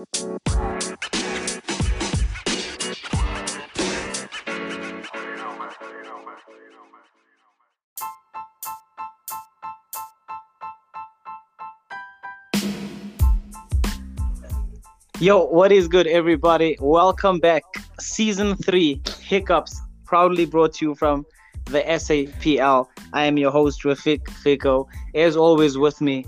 Yo, what is good, everybody? Welcome back. Season 3 Hiccups, proudly brought to you from the SAPL. I am your host, Rafik Fico. As always, with me,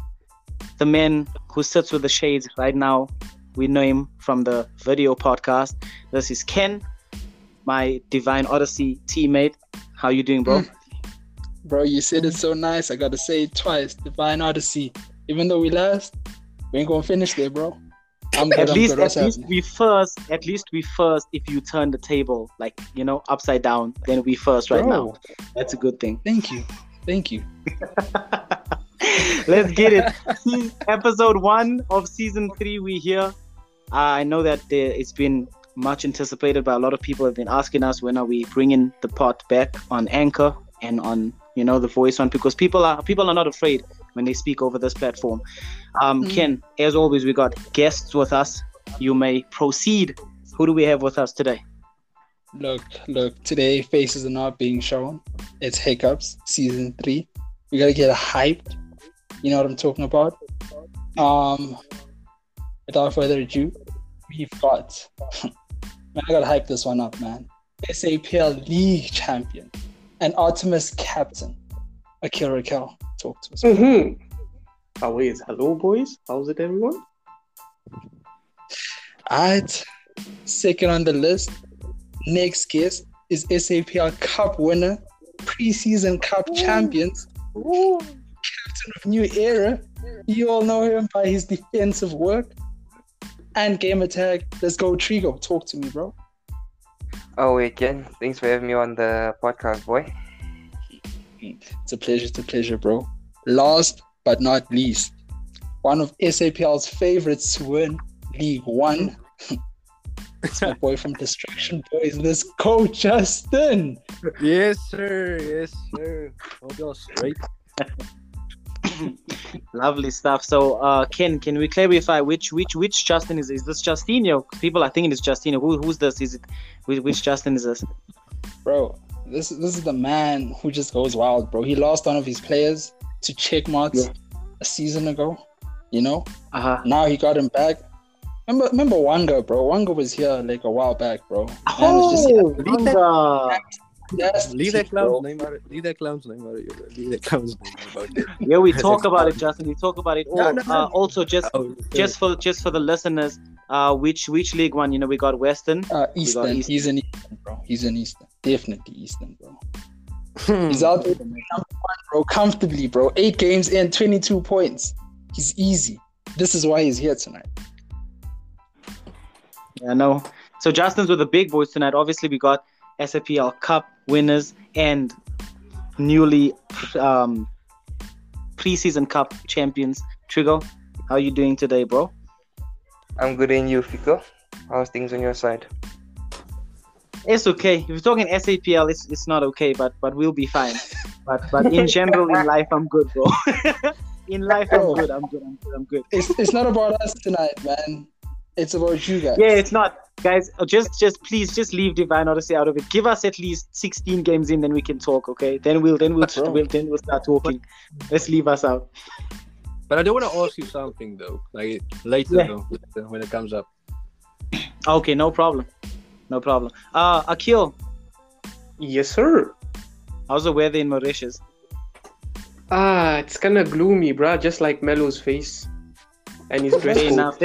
the man who sits with the shades right now. We know him from the video podcast. This is Ken, my Divine Odyssey teammate. How you doing, bro? Mm. Bro, you said it so nice. I gotta say it twice. Divine Odyssey. Even though we lost, we ain't gonna finish there, bro. I'm good, at least, at least we first. At least we first. If you turn the table, like you know, upside down, then we first right Bro. now. That's a good thing. Thank you, thank you. Let's get it. Episode one of season three. We here. I know that there, it's been much anticipated by a lot of people. Have been asking us when are we bringing the pot back on Anchor and on you know the voice one because people are people are not afraid when they speak over this platform. Um, mm. Ken, as always, we got guests with us. You may proceed. Who do we have with us today? Look, look, today faces are not being shown. It's Hiccups, season three. We gotta get hyped. You know what I'm talking about? Um, without further ado, we've got. man, I gotta hype this one up, man. SAPL League champion and Artemis captain, Akil Raquel talk to us. Mm-hmm. How is hello, boys? How's it, everyone? Alright, second on the list. Next guest is SAPL Cup winner, preseason Cup Ooh. champions, Ooh. captain of New Era. You all know him by his defensive work and game attack. Let's go, Trigo. Talk to me, bro. Oh, again, Thanks for having me on the podcast, boy. It's a pleasure. It's a pleasure, bro. Last but not least, one of SAPL's favorites to win League One. it's my boy from Destruction Boys. Let's go, Justin. Yes, sir. Yes, sir. Hold y'all straight. Lovely stuff. So, uh, Ken, can we clarify which which which Justin is? Is this Justinho? People are thinking it's Justinho. Who, who's this? Is it which, which Justin is this? Bro, this this is the man who just goes wild, bro. He lost one of his players to checkmarks yeah. a season ago. You know. Uh-huh. Now he got him back. Remember, remember Wanga, bro. Wanga was here like a while back, bro. Oh, Wanga. Yes, leave that clown's name out of leave that clown's name out of your leave that clown's name about it. Yeah, we talk about it, Justin. We talk about it. Oh, no, no, no. Uh, also, just oh, just for just for the listeners, uh, which which league one? You know, we got Western. Uh, Eastern. Got Eastern. He's an Eastern, bro. He's an Eastern. Definitely Eastern, bro. Hmm. He's out there, bro, comfortably, bro. Eight games in, 22 points. He's easy. This is why he's here tonight. Yeah, no. So Justin's with the big boys tonight. Obviously, we got SAPL Cup winners and newly um, preseason Cup champions. Trigo, how are you doing today, bro? I'm good in you, Fico. How's things on your side? It's okay. If you're talking SAPL, it's it's not okay, but but we'll be fine. But but in general, in life, I'm good, bro. in life, I'm good. I'm good. I'm good. I'm good. It's it's not about us tonight, man. It's about you guys. Yeah, it's not, guys. Uh, just just please just leave Divine Odyssey out of it. Give us at least 16 games in, then we can talk. Okay? Then we'll then we'll, we'll then we'll start talking. Let's leave us out. But I do want to ask you something though, like later yeah. though, when it comes up. Okay, no problem. No problem. Uh, Akil. Yes, sir. How's the weather in Mauritius? Ah, it's kind of gloomy, bruh. Just like Melo's face and his dress. enough.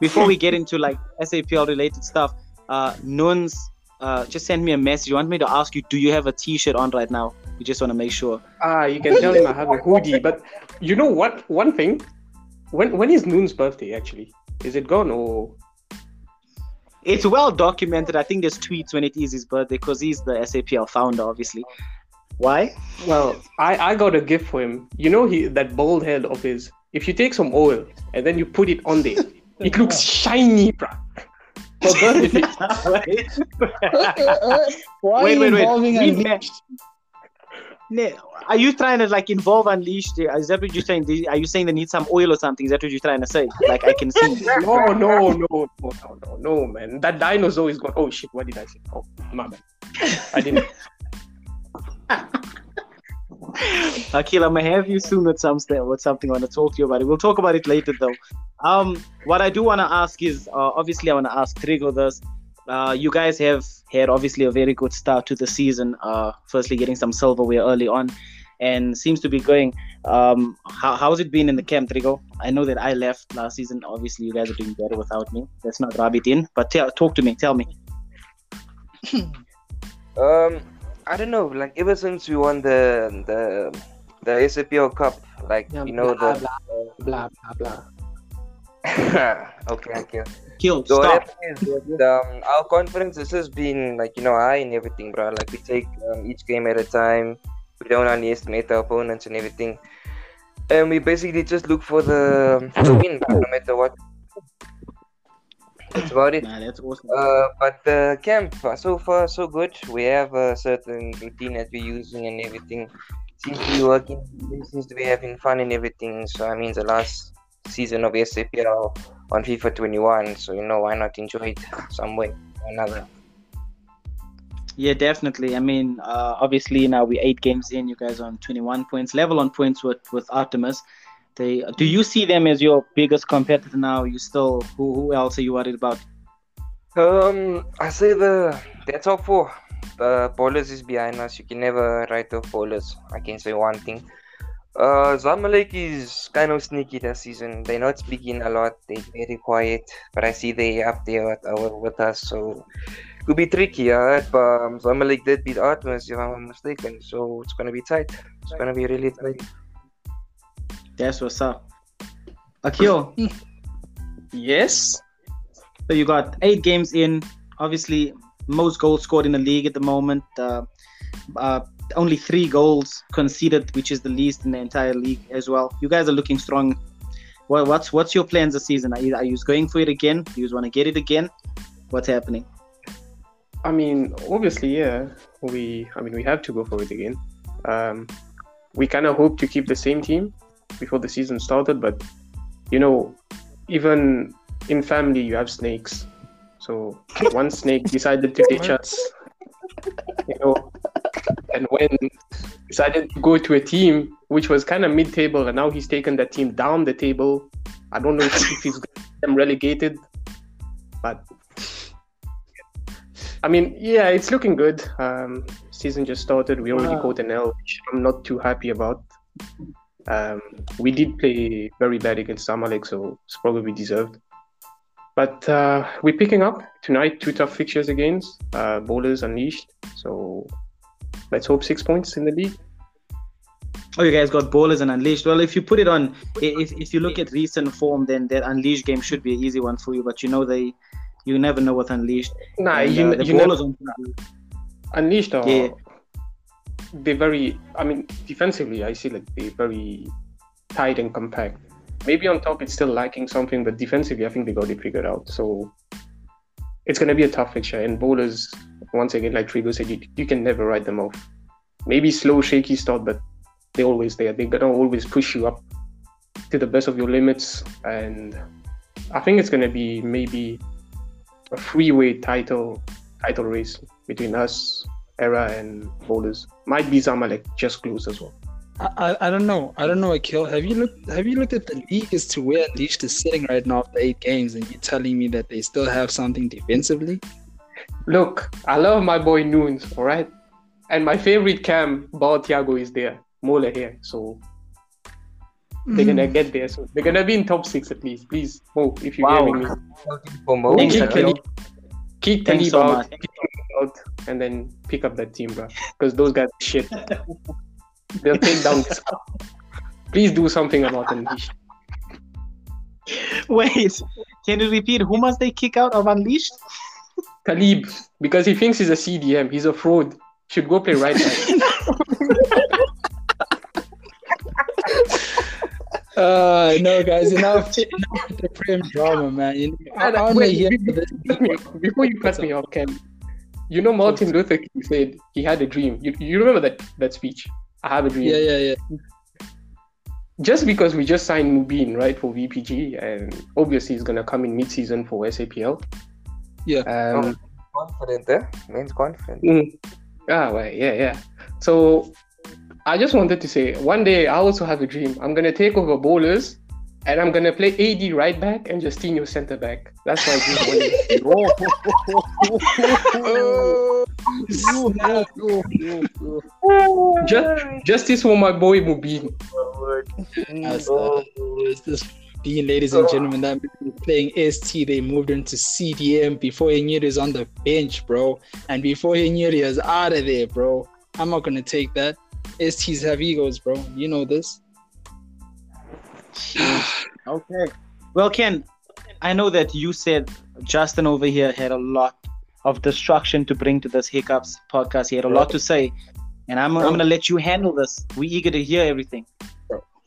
Before we get into like SAPL related stuff, uh, Noons uh, just send me a message. You want me to ask you, do you have a T-shirt on right now? We just want to make sure. Ah, you can tell him I have a hoodie. But you know what? One thing, when when is Noon's birthday actually? Is it gone or? it's well documented. I think there's tweets when it is his birthday because he's the SAPL founder, obviously. Why? Well, I, I got a gift for him. You know he that bald head of his. If you take some oil and then you put it on there, it looks shiny, bro. Oh, For birthday. Why wait, wait, wait. Ne- Are you trying to like involve Unleashed? Is that what you're saying? Are you saying they need some oil or something? Is that what you're trying to say? Like I can see. No, no, no, no, no, no, no, man. That dinosaur is gone. Oh shit! What did I say? Oh, my bad. I didn't. Akil, I'm gonna have you soon with something with something I want to talk to you about it. We'll talk about it later though. Um, what I do want to ask is, uh, obviously, I want to ask Trigo this. Uh, you guys have had obviously a very good start to the season. Uh, firstly, getting some silverware early on, and seems to be going. Um, how, how's it been in the camp, Trigo? I know that I left last season. Obviously, you guys are doing better without me. Let's not rub it in. But talk to me. Tell me. Um, I don't know. Like ever since we won the the the SAPL Cup, like Yeah, you know blah, the Blah blah blah. blah. okay, okay. Kill. So Stop. is um, our confidence has been like you know high and everything, bro. Like we take um, each game at a time. We don't underestimate our opponents and everything, and we basically just look for the the win, no matter what. That's about it. Nah, that's awesome. Uh, but the camp uh, so far so good. We have a certain routine that we're using and everything. Seems to be working. Seems to be having fun and everything. So I mean, the last season of SAPL on FIFA 21. So you know, why not enjoy it some way or another? Yeah, definitely. I mean, uh, obviously now we're eight games in. You guys are on 21 points, level on points with with Artemis. They do you see them as your biggest competitor now? You still who who else are you worried about? Um, I say the the top four. The bowlers is behind us. You can never write off bowlers. I can say one thing. Uh, Zamalek is kind of sneaky this season. They're not speaking a lot. They're very quiet, but I see they up there with, uh, with us. So could be tricky. Heard, but um, Zamalek did beat Artemis, if I'm not mistaken. So it's gonna be tight. It's gonna be really tight. That's what's up. Akil. Yes. so you got eight games in. Obviously, most goals scored in the league at the moment. Uh, uh, only three goals conceded, which is the least in the entire league as well. You guys are looking strong. Well, what's what's your plans this season? Are you, are you going for it again? Do you want to get it again? What's happening? I mean, obviously, yeah. We, I mean, we have to go for it again. Um, we kind of hope to keep the same team before the season started, but you know, even in family, you have snakes. So one snake decided to ditch us, you know, and when decided to go to a team which was kind of mid-table, and now he's taken that team down the table. I don't know if, he's them relegated, but I mean, yeah, it's looking good. Um, season just started. We already Wow. caught an L, which I'm not too happy about. Um, we did play very bad against Zamalek, so it's probably deserved. But uh, we're picking up tonight. Two tough fixtures against uh, Bowlers Unleashed. So let's hope six points in the league. Oh, you guys got Bowlers and unleashed. Well, if you put it on, if, if you look at recent form, then that unleashed game should be an easy one for you. But you know they, you never know with unleashed. Nah, And, you, uh, the you never, on Unleashed Yeah. They're very. I mean, defensively, I see like they're very tight and compact. Maybe on top it's still lacking something, but defensively, I think they got it figured out. So it's gonna be a tough fixture. And bowlers, once again, like Trigo said, you, you can never write them off. Maybe slow, shaky start, but they're always there. They're gonna always push you up to the best of your limits. And I think it's gonna be maybe a three-way title title race between us, Era, and bowlers. Might be Zamalek just close as well. I, I, I don't know. I don't know, Akil. Have you looked have you looked at the league as to where Unleashed is sitting right now after eight games and you're telling me that they still have something defensively? Look, I love my boy Noons, all right? And my favorite cam, Bao Thiago, is there. Mola here. So they're gonna Mm. get there. So they're gonna be in top six at least. Please, Mo, if you're Wow. hearing me. For Mo, Thanks, Kick Akil. Talib, kick Thanks Talib so out, much. kick him out, and then pick up that team, bro. Because those guys are shit. They'll take down this cup. Please do something about Unleashed. Wait, can you repeat? Who must they kick out of unleashed? Talib, because he thinks he's a CDM, he's a fraud. Should go play right back. Uh no guys, enough, enough with the Prem drama, man. You know, I, I Wait, hear be- this. Me. Before you cut me off, Ken, you know Martin Luther King said he had a dream. You, you remember that that speech? I have a dream. Yeah, yeah, yeah. Just because we just signed Mubin, right, for VPG, and obviously he's gonna come in mid-season for SAPL. Yeah. Um, Confident, eh? Man's confident. Mm. Ah, right. Yeah, yeah. So I just wanted to say one day I also have a dream. I'm gonna take over bowlers and I'm gonna play AD right back and Justinho center back. That's my dream. one day. just, justice for my boy Mubin. That's, uh, it's this being, ladies and gentlemen, that playing ST. They moved him to CDM before he knew he was on the bench, bro. And before he knew he was out of there, bro. I'm not gonna take that. STs have egos, bro. You know this. Okay. Well, Ken, I know that you said Justin over here had a lot of destruction to bring to this Hiccups podcast. He had a lot to say. And I'm, I'm going to let you handle this. We're eager to hear everything.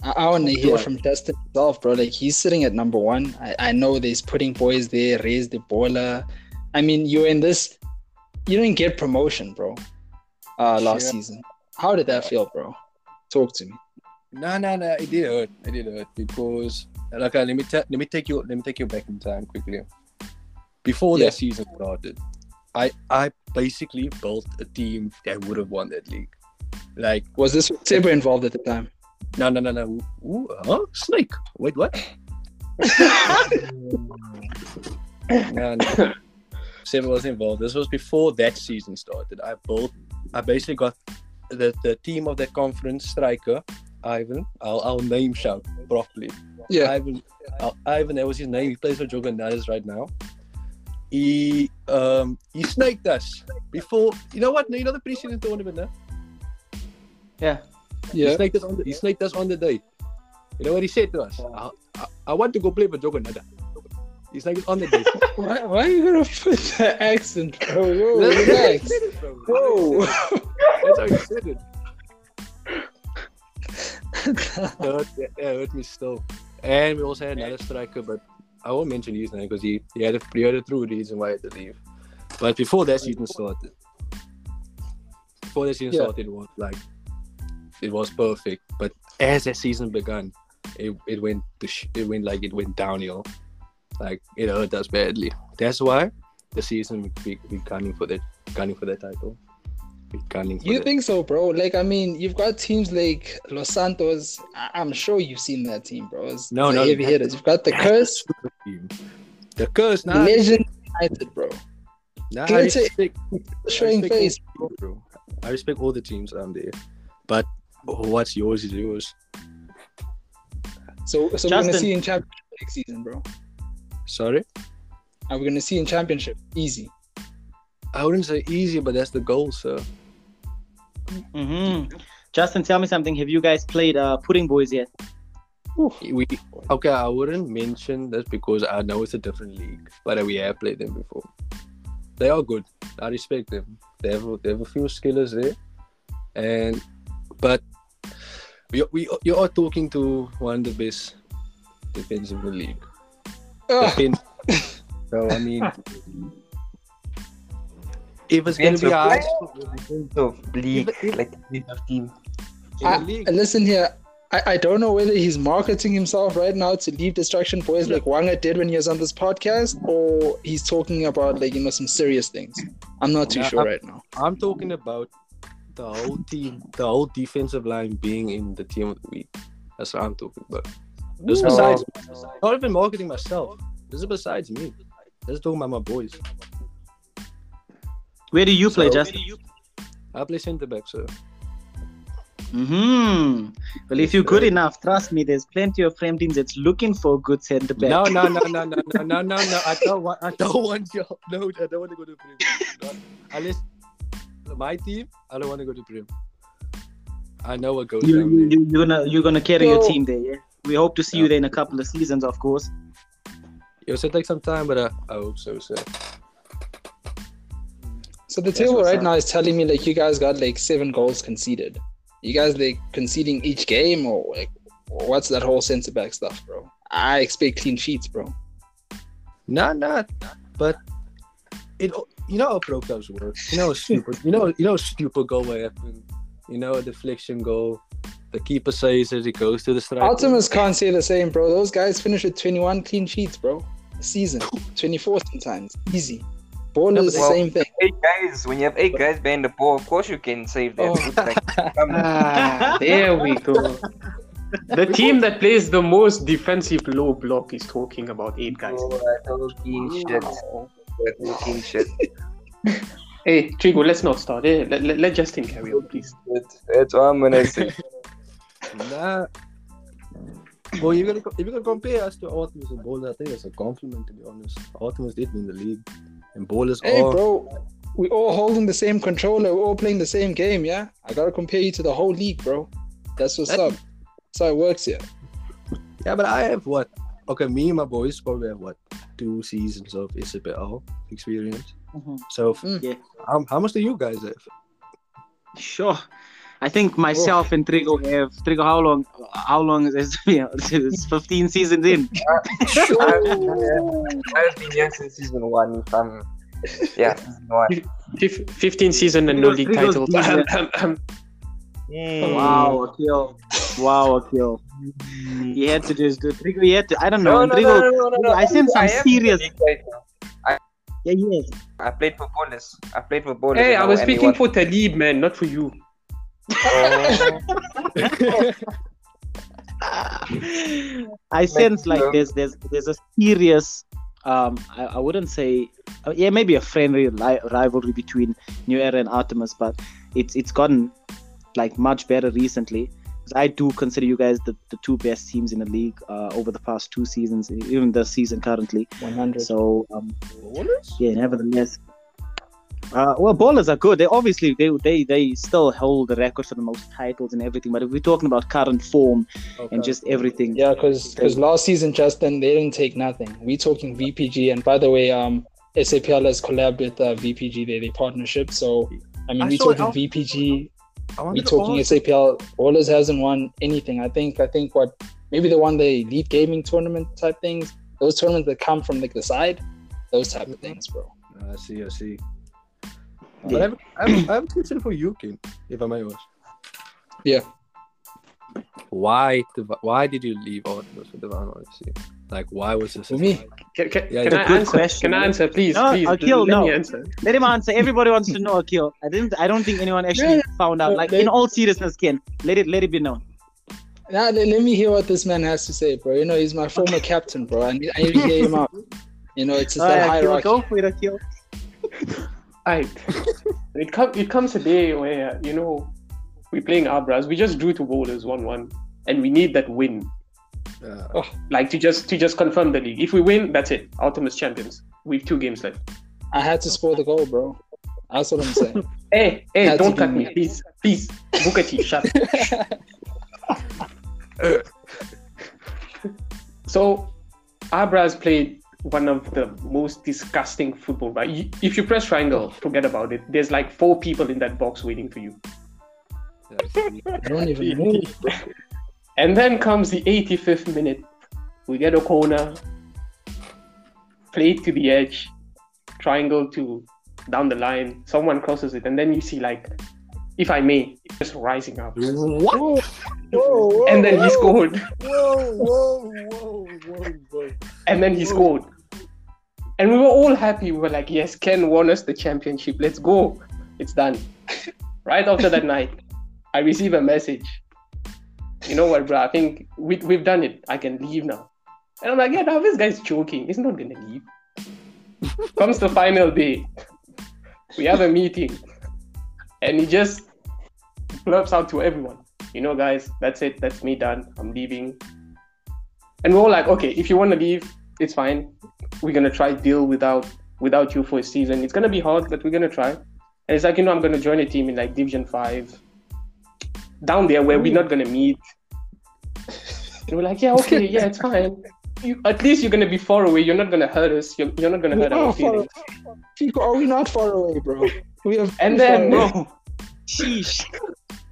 I, I want to hear from Justin himself, bro. Like he's sitting at number one. I, I know there's putting boys there, raise the baller. I mean, you're in this. You didn't get promotion, bro. Uh, last Yeah. season. How did that feel, bro? Talk to me. No, no, no. It did hurt. It did hurt because, like, uh, let me ta- let me take you let me take you back in time quickly. Before Yeah. that season started, I I basically built a team that would have won that league. Like, Was this Saber involved at the time? no, no, no, no. Ooh, huh? Snake. Wait, what? no, no. Seven was involved. This was before that season started. I built. I basically got the the team of that conference striker, Ivan. I'll I'll name shout properly. Yeah. Ivan, uh, Ivan, that was his name. He plays for Jogandades right now. He um he snaked us before. You know what? You know the preseason tournament, huh? Yeah. He Yeah. snaked us on the, he snaked us on the day. You know what he said to us? I, I, I want to go play for Jogandada. He snaked us on the day. Why, why are you gonna put that accent, bro? Whoa, relax. Whoa. That's how he said it. That hurt me still. And we also had another striker, but I won't mention his name because he, he, had a, he had a true reason why he had to leave. But before that season started, before that season Yeah. started, it was like it was perfect. But as that season began, it, it went to sh- it went like it went downhill. Like it hurt us badly. That's why the season we we, we gunning for that gunning for that title. We gunning for You that. think so, bro? Like, I mean, you've got teams like Los Santos. I- I'm sure you've seen that team, bro. It's, No, it's no, heavy hitters. You've got the curse, The curse, nah, Legend United, bro. nah, I I say- respect, Showing respect all face. the teams, bro. I respect all the teams around there, but what's yours is yours. So, so we're gonna see in championship next season, bro. Sorry, Are we gonna see in championship? Easy. I wouldn't say easy, but that's the goal, sir. Hmm Justin, tell me something. Have you guys played uh, Pudding Boys yet? We okay. I wouldn't mention this because I know it's a different league, but we have played them before. They are good. I respect them. They have they have a few skillers there, and but we we you are talking to one of the best defensive in the league. Ah, Defense. so I mean, if was gonna be Defensive high, Defensive league, like defensive team. I- and listen here. I, I don't know whether he's marketing himself right now to leave Destruction Boys like Wanga did when he was on this podcast, or he's talking about like you know some serious things. I'm not too Yeah, sure I'm- right now. I'm talking about the whole team, the whole defensive line being in the team of the week. That's what I'm talking about. This is besides not even marketing myself. This is besides me. This is talking about my boys. Where do you play, So- Justin? I play center back, sir. hmm Well, if you're good enough, trust me, there's plenty of frame teams that's looking for a good center back. No, no, no, no, no, no, no, no, no. I don't want. I don't want you. No, I don't want to go to Prem. Not- Unless my team, I don't want to go to Prem. I know what goes You, down you, there. you, you're gonna you're gonna carry your team there. Yeah. We hope to see you there in a couple of seasons, of course. It will take some time, but uh, I hope so, sir. So the table right up. now is telling me like you guys got like seven goals conceded. You guys like conceding each game or like what's that whole center back stuff, bro? I expect clean sheets, bro. Nah, nah. But it, you know how pro clubs work. You know, stupid. You know, you know, a stupid goal will happen. you know, a deflection goal. The keeper says as he goes to the striker. Artemis can't say the same, bro. Those guys finish with 21 clean sheets, bro. A season, 24 sometimes, easy. Ball is the Well, same thing. Eight guys, when you have eight guys behind the ball, of course you can save that. Oh. Like, come on. Ah, there we go. The team that plays the most defensive low block is talking about eight guys. Oh, talking shit. We're talking shit. Hey, Trigo, let's not start. Eh? Let, let, let Justin carry on, please. That's- That's what I'm gonna say. Nah. Well, you're gonna if you're gonna compare us to Artemis and Bowlers, I think that's a compliment to be honest. Artemis did win the league, and Bowlers Hey, are. bro, we all holding the same controller. We're all playing the same game, yeah? I gotta compare you to the whole league, bro. That's what's That- up. That's how it works here. Yeah, but I have what? Okay, me and my boys probably have what? Two seasons of SPL experience. Mhm. So, Mm. Yeah. how, how much do you guys have? Sure. I think myself and Trigo have Trigo. How long? How long is this? Yeah, it's 15 seasons in. I've I've been here since season one. Um, yeah, season one. Fif- 15 season and no league Trigo's titles. decent. Mm. Wow, Akil. Wow, Akil. You had to just do Trigo. You had to. I don't know. No, no, Trigo. no, no, no, no. I sense some I serious- in the league right now. Yeah, yes. I played for bowlers. I played for bowlers. Hey, I was speaking for Talib, man, not for you. I sense like uh, there's there's there's a serious um I, I wouldn't say uh, yeah maybe a friendly li- rivalry between New Era and Artemis but it's it's gotten like much better recently. 'Cause I do consider you guys the, the two best teams in the league uh, over the past two seasons even the season currently. 100. so um yeah nevertheless uh, well, bowlers are good. They obviously they, they they still hold the record for the most titles and everything. But if we're talking about current form Okay. and just everything, Yeah, because because last season, Justin, they didn't take nothing. We're talking VPG, and by the way, um, SAPL has collabed with uh, VPG. They they partnership. So I mean, I we saw it talking out- VPG. We wanted to talking ask- SAPL. Bowlers hasn't won anything. I think I think what maybe they won the elite gaming tournament type things. Those tournaments that come from like the side, those type of things, bro. I see, I see. Yeah. But I have, I, have, I have a question for you, King, if I may ask. Yeah. Why? Div- Why did you leave Artemis for Divine Odyssey? Like, why was this? For me, Can, can, Yeah, can it's a I good answer? question, Can I answer, please? No, please, Akil, let no. me answer. Let him answer. Everybody wants to know, Akil. I didn't. I don't think anyone actually Yeah, found out. Like they- in all seriousness, Ken, let it let it be known. now let, let me hear what this man has to say, bro. You know, he's my former captain, bro. I need, I need to hear him out. You know, it's just that Alright, Akil, hierarchy. go for it, Akil. Alright. it, come, it comes a day where, you know, we're playing Abras. We just drew to bowlers 1 1, and we need that win. Uh, Like to just to just confirm the league. If we win, that's it. Ultimate's champions. We've two games left. I had to score the goal, bro. That's what I'm saying. Hey, hey, Had don't cut me. me, please. Please. Booker T, shut So, Abras played one of the most disgusting football. Right? If you press triangle, forget about it. There's like four people in that box waiting for you. I don't even move. And then comes the 85th minute. We get a corner, played to the edge, triangle to down the line. Someone crosses it, and then you see like, if I may, just rising up. what? Whoa, whoa, whoa, And then he whoa, scored. Whoa, whoa, whoa, whoa, whoa. And then he scored. And we were all happy. We were like, yes, Ken won us the championship. Let's go. It's done. right after that night, I receive a message. You know what, bro? I think we, we've done it. I can leave now. And I'm like, yeah, now this guy's joking. He's not going to leave. Comes the final day. We have a meeting. And he just blurts out to everyone, you know, guys, that's it. That's me done. I'm leaving. And we're all like, okay, if you want to leave, it's fine. We're gonna try deal without without you for a season. It's gonna be hard, but we're gonna try. And it's like, you know, I'm gonna join a team in like Division Five, down there where we're not gonna meet. And we're like, yeah, okay, yeah, it's fine. You, at least you're gonna be far away. You're not gonna hurt us. You're, you're not gonna hurt our feelings. Chico, are we not far away, bro? We have And then. Bro, sheesh.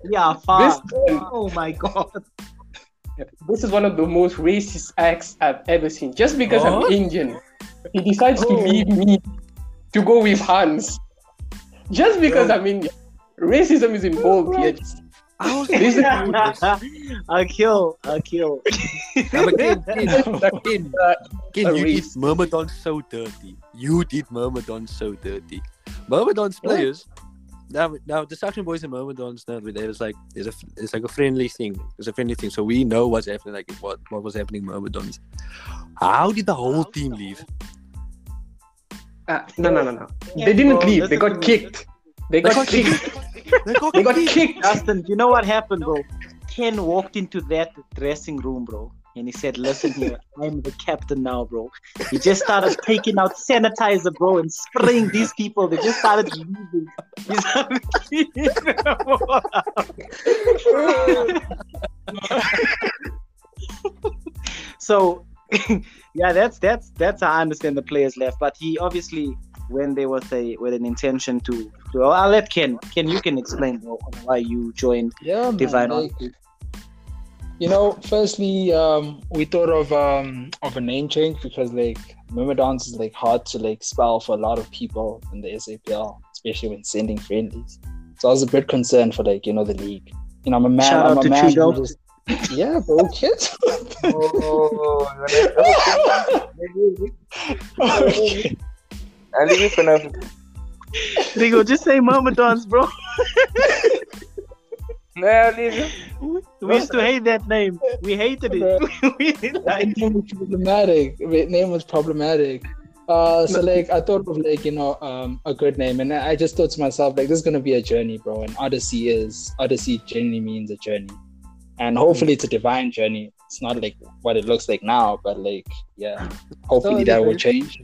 Yeah, far. This, Oh my god. This is one of the most racist acts I've ever seen. Just because Huh? I'm Indian, he decides to Oh. leave me to go with Hans. Just because Yeah. I'm Indian. Racism is involved here. I was This is- I'll kill. I'll kill. Now, but Ken, Ken, Ken, Ken, a you did race. Myrmidon so dirty. You did Myrmidon so dirty. Myrmidon's players. Now, now the Saxon boys and Myrmidons now there is like it's a it's like a friendly thing. It's a friendly thing, so we know what's happening. Like what what was happening, Myrmidons. How did the whole team leave? Uh, no, no, no, no. They didn't leave. They got kicked. They got kicked. They got, They got kicked. kicked. Justin, you know what happened, bro? Ken walked into that dressing room, bro, and he said, "Listen here, I'm the captain now, bro." He just started taking out sanitizer, bro, and spraying these people. They just started leaving. He started cleaning them all out. so, yeah, that's that's that's how I understand the players left. But he obviously when they with a with an intention to. to I'll let Ken. Ken, you can explain bro, why you joined Yeah, man, Divine like, you know, firstly, um, we thought of um of a name change because like Myrmidons is like hard to like spell for a lot of people in the SAPL, especially when sending friendlies. So I was a bit concerned for like you know the league. You know, I'm a man. Shout I'm out a to man. Chido. who just- yeah, bro, kids. Oh, okay. I'll leave it for now. Rigo, just say Myrmidons, bro. No, I'll leave it. We used to hate that name. We hated it. we didn't like name was problematic. The name was problematic. Uh, so like I thought of like you know um a good name, and I just thought to myself like this is gonna be a journey, bro. And Odyssey is Odyssey generally means a journey, and hopefully it's a divine journey. It's not like what it looks like now, but like yeah, hopefully that will change.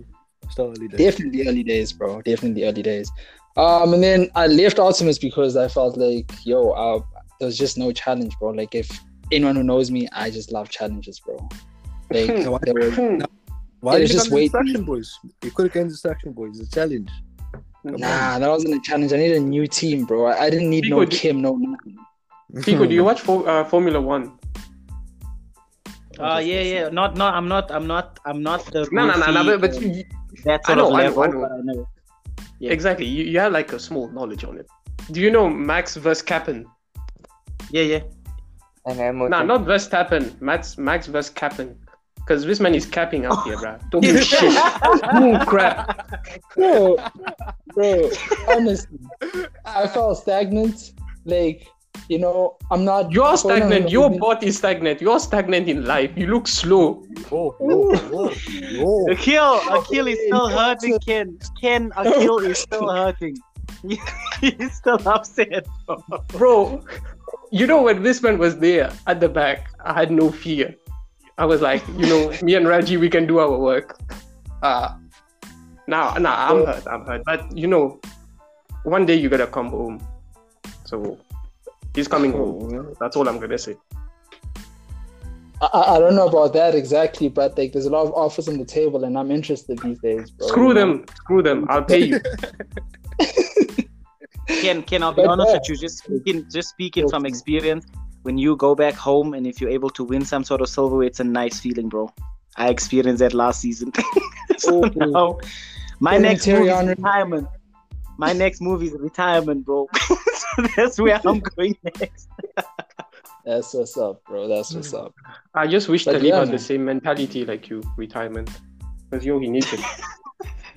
Still early. Definitely early days, bro. Definitely early days. Um, and then I left Artemis because I felt like yo, uh, there was just no challenge, bro. Like if anyone who knows me, I just love challenges, bro. Like So why- there were Hmm. Why did you just wait. Destruction Boys? You could have came to Destruction Boys. It's a challenge. Nah, that wasn't a challenge. I need a new team, bro. I, I didn't need no Pico, do- Kim, no nothing. Pico, do you watch for, uh, Formula One? Oh yeah, yeah. Not, not. I'm not. I'm not. I'm not the. No, no, no, no. But, but goofy, you, that I know, of I know, level. I know. but I know. Yeah. exactly, you, you have like a small knowledge on it. Do you know Max versus Verstappen? Yeah, yeah. And I'm No, not Verstappen. Max Max Verstappen. Because this man is capping out here, bruh. Talking shit. Ooh, crap. Bro, bro, honestly, I felt stagnant. Like, you know, I'm not. You're stagnant. Your body is stagnant. You're stagnant in life. You look slow. Oh, no, no, no. Akil, Akil is still hurting. Ken, Ken, Akil is still hurting. He's still upset. bro. You know when this man was there at the back, I had no fear. I was like, you know, me and Raji, we can do our work. Uh now, now I'm hurt, I'm hurt. But you know, one day you gotta come home. So he's coming home. That's all I'm gonna say. I, I I don't know about that exactly, but like, there's a lot of offers on the table, and I'm interested these days, bro. Screw them, screw them. I'll pay you. Ken, Ken, I'll be But honest yeah. with you. Just speaking, just speaking from experience, when you go back home and if you're able to win some sort of silver, it's a nice feeling, bro. I experienced that last season. so Oh, now, my Ken next Terry movie is retirement. My next movie is retirement, bro. so that's where I'm going next. That's what's up, bro. That's what's up. I just wish But Talib yeah, had the same mentality like you, retirement. Because yo, he needs it.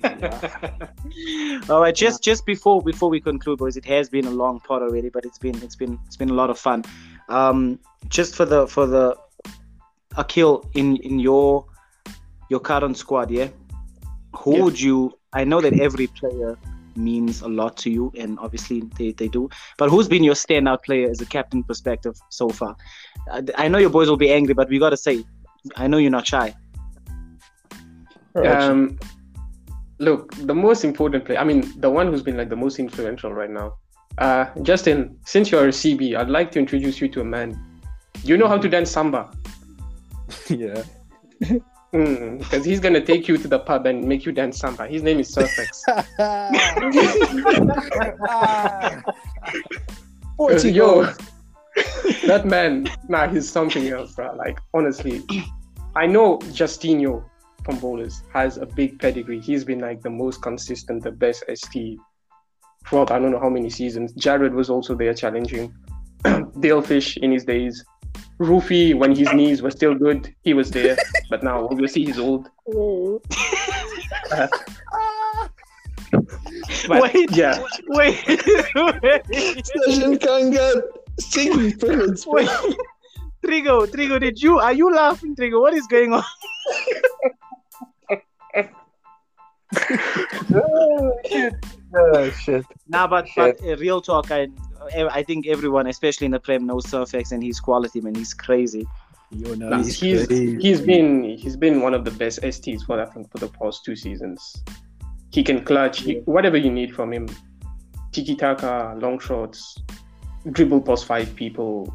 All right, just just before before we conclude, boys, it has been a long pod already, but it's been it's been it's been a lot of fun. Um, just for the for the Akil in in your your current squad, yeah. Who Yeah. would you? I know that every player means a lot to you, and obviously they, they do. But who's been your standout player as a captain perspective so far? I, I know your boys will be angry, but we gotta say, I know you're not shy. Um, look, the most important player, I mean, the one who's been like the most influential right now. Uh, Justin, since you're a CB, I'd like to introduce you to a man. You know how to dance samba? yeah. Because he's gonna take you to the pub and make you dance samba. His name is Surfex. Yo, that man, nah, he's something else, bro. Like honestly, I know Justinho from Bowlers has a big pedigree. He's been like the most consistent, the best ST throughout I don't know how many seasons. Jared was also there challenging. Dalefish in his days. Rufy, when his knees were still good, he was there. But now, obviously, he's old. But, Wait. yeah. Wait, wait, Session can't get singing wait. Trigo, Trigo, did you are you laughing, Trigo? What is going on? Oh, shit. Nah, but, but uh, real talk, I I think everyone, especially in the Prem, knows Surfax and his quality, man. He's crazy. Yo, no, Nah, he's, he's crazy. he's been he's been one of the best STs for I think for the past two seasons. He can clutch he- whatever you need from him. Tiki taka, long shots, dribble past five people.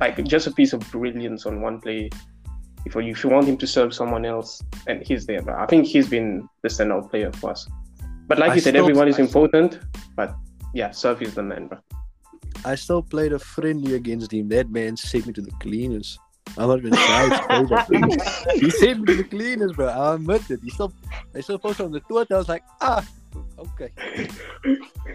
Like just a piece of brilliance on one play. If you, if you want him to serve someone else, and he's there. But I think he's been the standout player for us. But like I you said, still- everyone is I- important. But yeah, Surf is the man, bro. I still played a friendly against him. That man sent me to the cleaners. I'm not even shy to say that. bro. he sent me to the cleaners, bro. I admit it. He still, they still posted on the Twitter. I was like, ah, okay.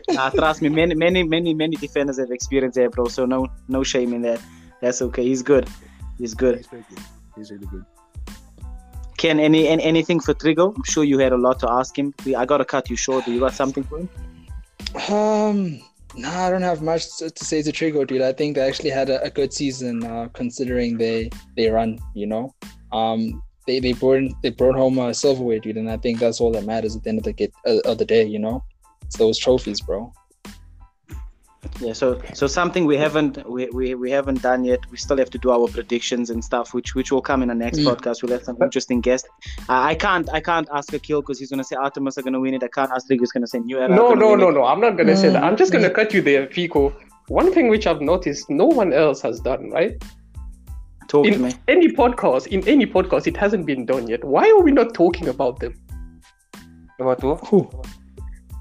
Nah, trust me, many, many, many, many defenders have experience there, bro. So no, no shame in that. That's okay. He's good. He's good. He's good. He's really good. Ken, any, any anything for Trigo? I'm sure you had a lot to ask him. I gotta cut you short. Do you got something for him? Um, nah, I don't have much to to say to Trigo, dude. I think they actually had a, a good season, uh, considering they they run. You know, um, they they brought they brought home a silverware, dude, and I think that's all that matters at the end of the get uh, of the day. You know, it's those trophies, bro. Yeah. So so something we haven't we, we, we haven't done yet. We still have to do our predictions and stuff, which which will come in the next Mm. podcast. We'll have some interesting guests. I I can't I can't ask Akil because he's gonna say Artemis are gonna win it. I can't ask Trigo. He's gonna say New Era. No, no, no, it. no. I'm not gonna say that. I'm just gonna Mm. cut you there, Fico. One thing which I've noticed no one else has done, right? Talk to me. any podcast, in any podcast, it hasn't been done yet. Why are we not talking about them? About who? Who?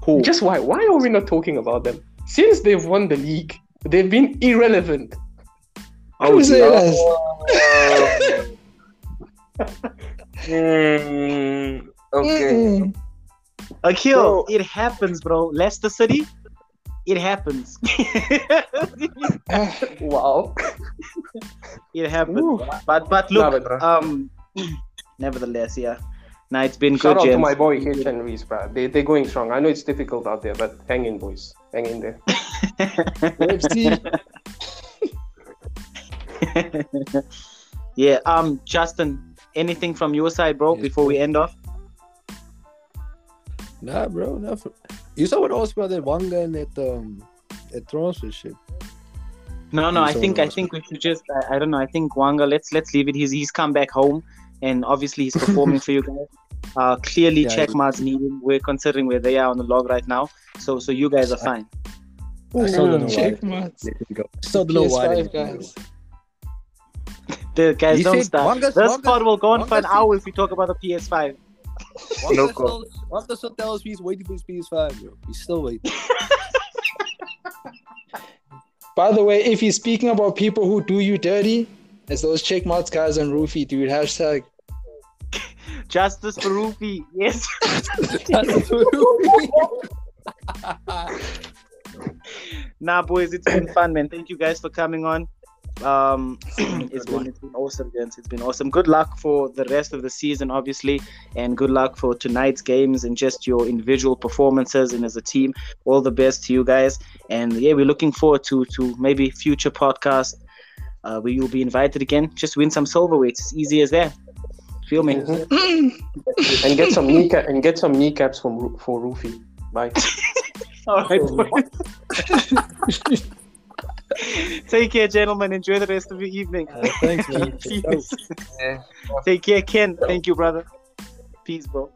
Who? Just why? Why are we not talking about them? Since they've won the league, they've been irrelevant. Oh, Who say that? Hmm, okay. Mm. Akil, it happens, bro. Leicester City, it happens. Wow. it happens. Ooh. But but Nah, look, but, um, nevertheless, yeah. Nah, it's been good. Shout good, out to my boy Hitch and Reese, bro. They they're going strong. I know it's difficult out there, but hang in, boys. Hang in there. FC. yeah. Um, Justin, anything from your side, bro? Yes, before we end off. Nah, bro. Nah, for... You saw what I was about that one guy in that um that transfer shit. No, no. I think I I think we should just. I, I don't know. I think Wanga. Let's let's leave it. He's he's come back home, and obviously he's performing for you guys. Uh, clearly, Yeah, check he- marks needed. We're considering where they are on the log right now. So so you guys are fine. I still don't know why. Check marks. Let him go. Still don't know why. PS5 let him go. guys. The guys He don't said start. Wanga's- this Wanga's- pod will go on for an hour if we talk about the PS5. Wanga No still, Wanga still tells me he's waiting for his PS5, bro. He's still waiting. By the way, if you're speaking about people who do you dirty, it's those check marks guys on Rufy, dude. Hashtag. Justice for Rufy. Yes. nah, boys, it's been fun, man. Thank you guys for coming on. Um, it's been it's been awesome, gents. It's been awesome. Good luck for the rest of the season, obviously, and good luck for tonight's games and just your individual performances and as a team. All the best to you guys. And yeah, we're looking forward to to maybe future podcast uh, where you'll be invited again. Just win some silverweights. It's easy as that. Feel me? and get some kneecap and get some kneecaps from Ru- for Rufy. Bye. All right. Take care, gentlemen. Enjoy the rest of your evening. Uh, thanks, man. Peace. Yeah. Take care, Ken. Thank you, brother. Peace, bro.